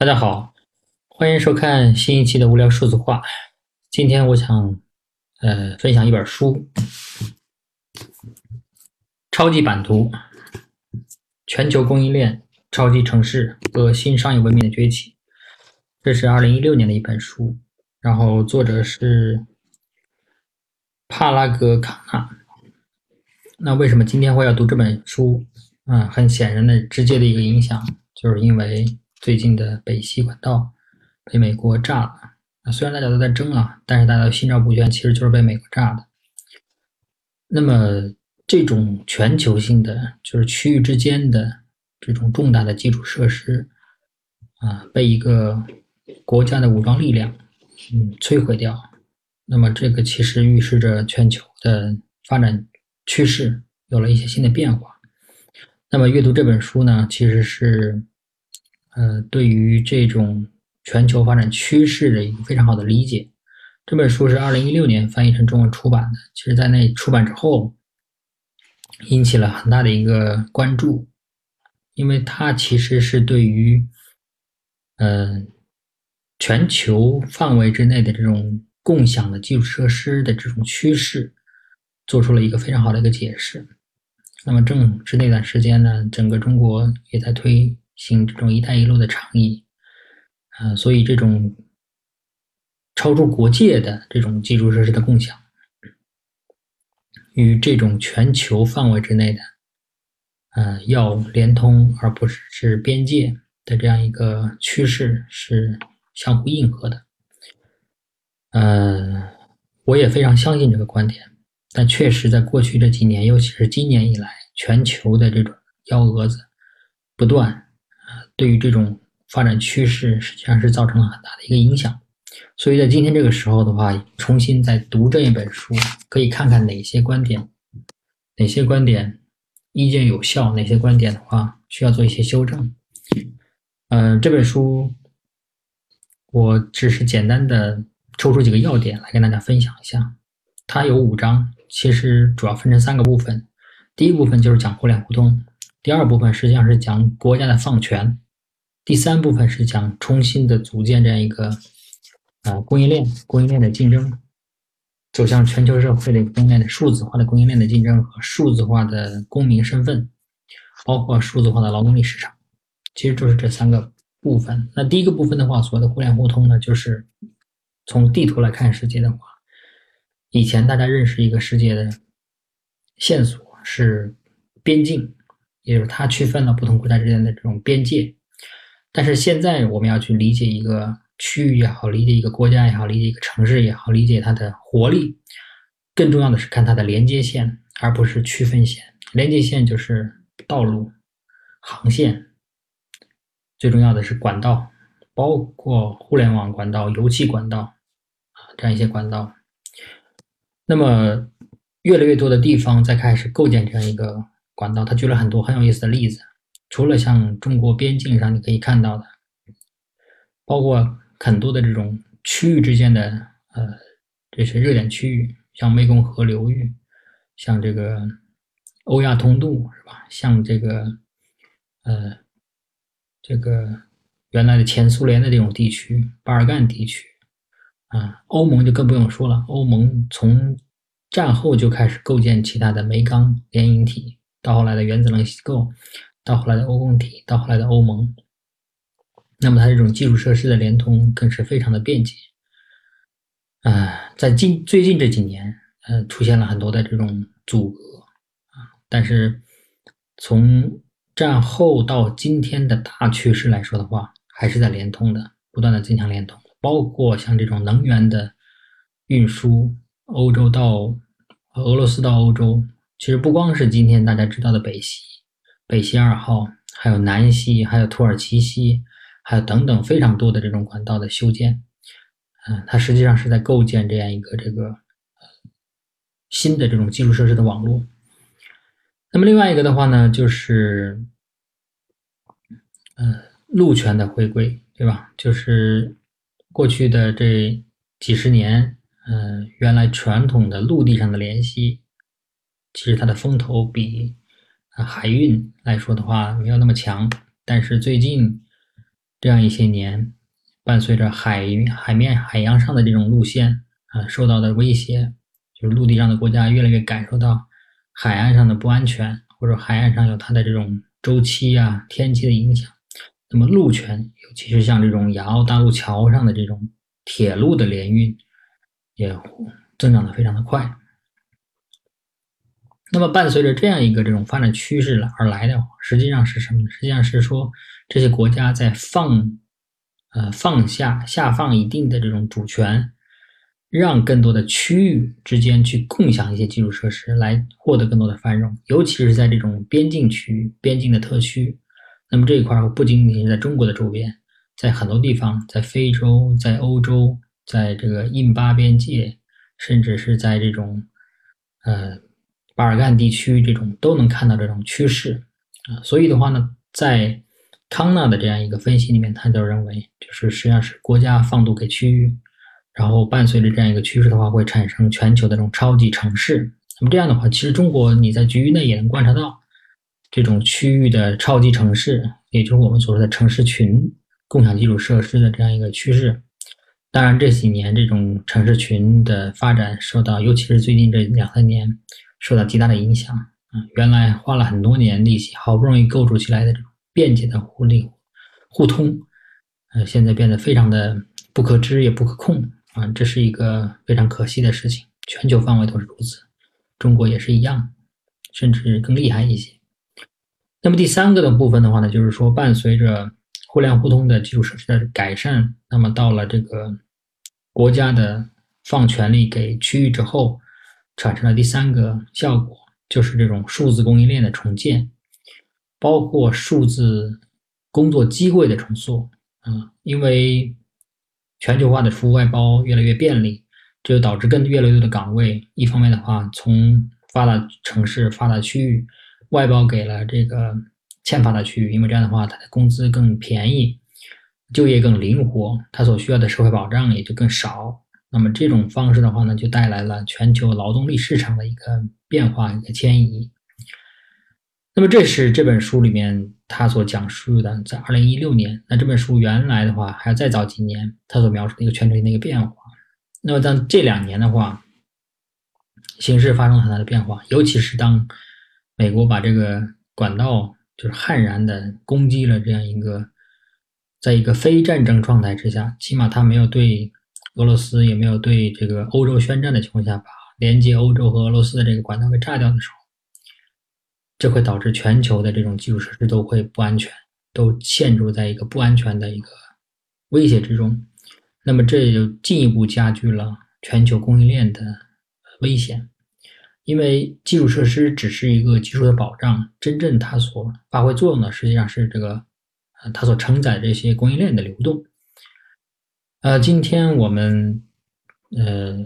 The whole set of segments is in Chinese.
大家好，欢迎收看新一期的无聊数字化。今天我想，呃，分享一本书，《超级版图：全球供应链、超级城市和新商业文明的崛起》。这是二零一六年的一本书，然后作者是帕拉格卡纳。那为什么今天我要读这本书？嗯，很显然的，直接的一个影响，就是因为。最近的北溪管道被美国炸了啊！虽然大家都在争啊，但是大家都心照不宣，其实就是被美国炸的。那么，这种全球性的，就是区域之间的这种重大的基础设施啊，被一个国家的武装力量嗯摧毁掉，那么这个其实预示着全球的发展趋势有了一些新的变化。那么，阅读这本书呢，其实是。呃，对于这种全球发展趋势的一个非常好的理解。这本书是二零一六年翻译成中文出版的。其实，在那出版之后，引起了很大的一个关注，因为它其实是对于，呃，全球范围之内的这种共享的基础设施的这种趋势，做出了一个非常好的一个解释。那么，正是那段时间呢，整个中国也在推。行这种“一带一路”的倡议，啊，所以这种超出国界的这种基础设施的共享，与这种全球范围之内的，呃，要连通而不是是边界的这样一个趋势是相互应和的。呃，我也非常相信这个观点，但确实在过去这几年，尤其是今年以来，全球的这种幺蛾子不断。对于这种发展趋势，实际上是造成了很大的一个影响。所以在今天这个时候的话，重新再读这一本书，可以看看哪些观点，哪些观点意见有效，哪些观点的话需要做一些修正。嗯，这本书我只是简单的抽出几个要点来跟大家分享一下。它有五章，其实主要分成三个部分。第一部分就是讲互联互通，第二部分实际上是讲国家的放权。第三部分是讲重新的组建这样一个啊供应链，供应链的竞争，走向全球社会的供应链的数字化的供应链的竞争和数字化的公民身份，包括数字化的劳动力市场，其实就是这三个部分。那第一个部分的话，所谓的互联互通呢，就是从地图来看世界的话，以前大家认识一个世界的线索是边境，也就是它区分了不同国家之间的这种边界。但是现在我们要去理解一个区域也好，理解一个国家也好，理解一个城市也好，理解它的活力，更重要的是看它的连接线，而不是区分线。连接线就是道路、航线，最重要的是管道，包括互联网管道、油气管道啊这样一些管道。那么越来越多的地方在开始构建这样一个管道，他举了很多很有意思的例子。除了像中国边境上你可以看到的，包括很多的这种区域之间的呃这些热点区域，像湄公河流域，像这个欧亚通道是吧？像这个呃这个原来的前苏联的这种地区，巴尔干地区啊，欧盟就更不用说了。欧盟从战后就开始构建其他的煤钢联营体，到后来的原子能机构。到后来的欧共体，到后来的欧盟，那么它这种基础设施的连通更是非常的便捷。啊，在近最近这几年，呃，出现了很多的这种阻隔啊，但是从战后到今天的大趋势来说的话，还是在连通的，不断的增强连通，包括像这种能源的运输，欧洲到俄罗斯到欧洲，其实不光是今天大家知道的北溪。北溪二号，还有南溪，还有土耳其溪，还有等等非常多的这种管道的修建，嗯，它实际上是在构建这样一个这个新的这种基础设施的网络。那么另外一个的话呢，就是嗯，路权的回归，对吧？就是过去的这几十年，嗯，原来传统的陆地上的联系，其实它的风头比。海运来说的话，没有那么强。但是最近，这样一些年，伴随着海海面、海洋上的这种路线啊受到的威胁，就是陆地上的国家越来越感受到海岸上的不安全，或者海岸上有它的这种周期啊、天气的影响。那么陆权，尤其是像这种亚欧大陆桥上的这种铁路的联运，也增长的非常的快。那么伴随着这样一个这种发展趋势而来的，实际上是什么呢？实际上是说这些国家在放，呃放下下放一定的这种主权，让更多的区域之间去共享一些基础设施，来获得更多的繁荣，尤其是在这种边境区域、边境的特区。那么这一块不仅仅是在中国的周边，在很多地方，在非洲、在欧洲、在这个印巴边界，甚至是在这种，呃。巴尔干地区这种都能看到这种趋势啊，所以的话呢，在康纳的这样一个分析里面，他就认为，就是实际上是国家放渡给区域，然后伴随着这样一个趋势的话，会产生全球的这种超级城市。那么这样的话，其实中国你在局域内也能观察到这种区域的超级城市，也就是我们所说的城市群共享基础设施的这样一个趋势。当然这几年这种城市群的发展受到，尤其是最近这两三年。受到极大的影响啊！原来花了很多年力气，好不容易构筑起来的这种便捷的互利互通，呃，现在变得非常的不可知也不可控啊！这是一个非常可惜的事情。全球范围都是如此，中国也是一样，甚至更厉害一些。那么第三个的部分的话呢，就是说伴随着互联互通的基础设施的改善，那么到了这个国家的放权力给区域之后。产生了第三个效果，就是这种数字供应链的重建，包括数字工作机会的重塑。啊，因为全球化的服务外包越来越便利，这就导致更越来越多的岗位，一方面的话，从发达城市、发达区域外包给了这个欠发达区域，因为这样的话，它的工资更便宜，就业更灵活，它所需要的社会保障也就更少。那么这种方式的话呢，就带来了全球劳动力市场的一个变化、一个迁移。那么这是这本书里面他所讲述的，在二零一六年。那这本书原来的话还要再早几年，他所描述的一个全球性的一个变化。那么在这两年的话，形势发生了很大的变化，尤其是当美国把这个管道就是悍然的攻击了这样一个，在一个非战争状态之下，起码他没有对。俄罗斯也没有对这个欧洲宣战的情况下，把连接欧洲和俄罗斯的这个管道给炸掉的时候，这会导致全球的这种基础设施都会不安全，都陷入在一个不安全的一个威胁之中。那么这就进一步加剧了全球供应链的危险，因为基础设施只是一个技术的保障，真正它所发挥作用的实际上是这个，呃，它所承载这些供应链的流动。呃，今天我们呃，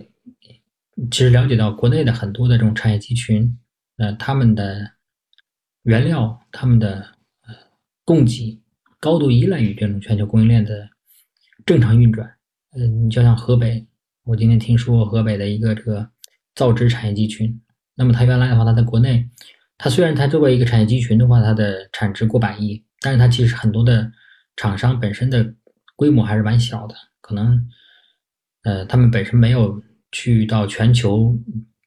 其实了解到国内的很多的这种产业集群，呃，他们的原料、他们的呃供给高度依赖于这种全球供应链的正常运转。嗯，你就像河北，我今天听说河北的一个这个造纸产业集群，那么它原来的话，它在国内，它虽然它作为一个产业集群的话，它的产值过百亿，但是它其实很多的厂商本身的规模还是蛮小的。可能，呃，他们本身没有去到全球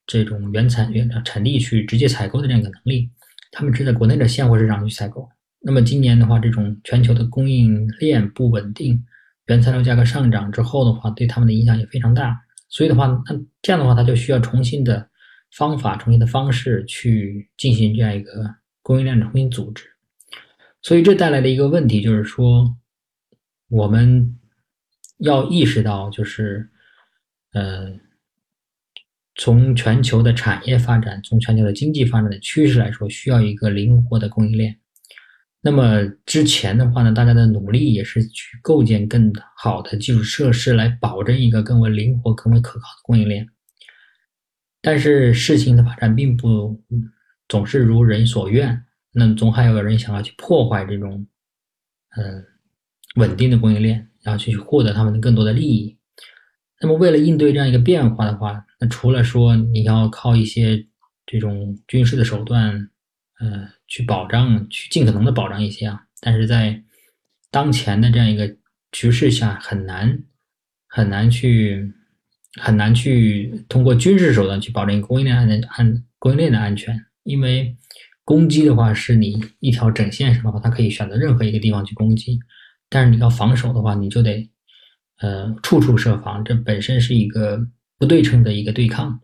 这种原产原产地去直接采购的这样一个能力，他们只在国内的现货市场去采购。那么今年的话，这种全球的供应链不稳定，原材料价格上涨之后的话，对他们的影响也非常大。所以的话，那这样的话，他就需要重新的方法、重新的方式去进行这样一个供应链重新组织。所以这带来的一个问题就是说，我们。要意识到，就是，呃，从全球的产业发展、从全球的经济发展的趋势来说，需要一个灵活的供应链。那么之前的话呢，大家的努力也是去构建更好的基础设施，来保证一个更为灵活、更为可靠的供应链。但是事情的发展并不总是如人所愿，那总还有人想要去破坏这种，嗯，稳定的供应链。然后去获得他们的更多的利益。那么，为了应对这样一个变化的话，那除了说你要靠一些这种军事的手段，呃，去保障，去尽可能的保障一些啊，但是在当前的这样一个局势下，很难很难去很难去通过军事手段去保证供应链安安供应链的安全，因为攻击的话是你一条整线上的话，它可以选择任何一个地方去攻击，但是你要防守的话，你就得呃处处设防，这本身是一个不对称的一个对抗。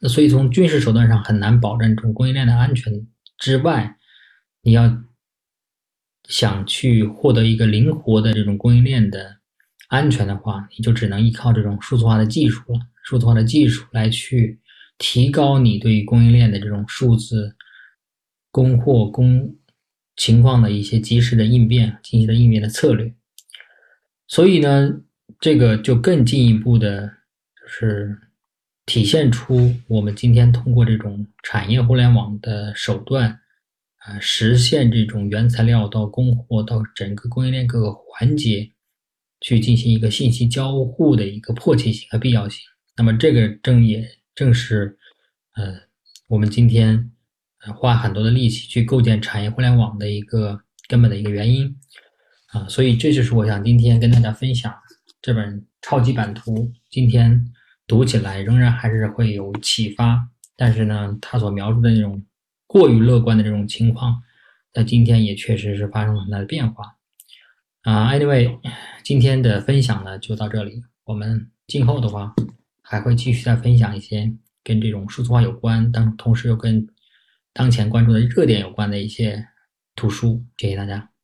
那所以从军事手段上很难保证这种供应链的安全之外，你要想去获得一个灵活的这种供应链的安全的话，你就只能依靠这种数字化的技术了。数字化的技术来去提高你对供应链的这种数字供货供情况的一些及时的应变、进行的应变的策略。所以呢，这个就更进一步的，就是。体现出我们今天通过这种产业互联网的手段，啊，实现这种原材料到供货到整个供应链各个环节，去进行一个信息交互的一个迫切性和必要性。那么，这个正也正是，呃，我们今天花很多的力气去构建产业互联网的一个根本的一个原因，啊，所以这就是我想今天跟大家分享这本超级版图。今天。读起来仍然还是会有启发，但是呢，他所描述的那种过于乐观的这种情况，在今天也确实是发生了很大的变化。啊，anyway，今天的分享呢就到这里，我们今后的话还会继续再分享一些跟这种数字化有关，但同时又跟当前关注的热点有关的一些图书，谢谢大家。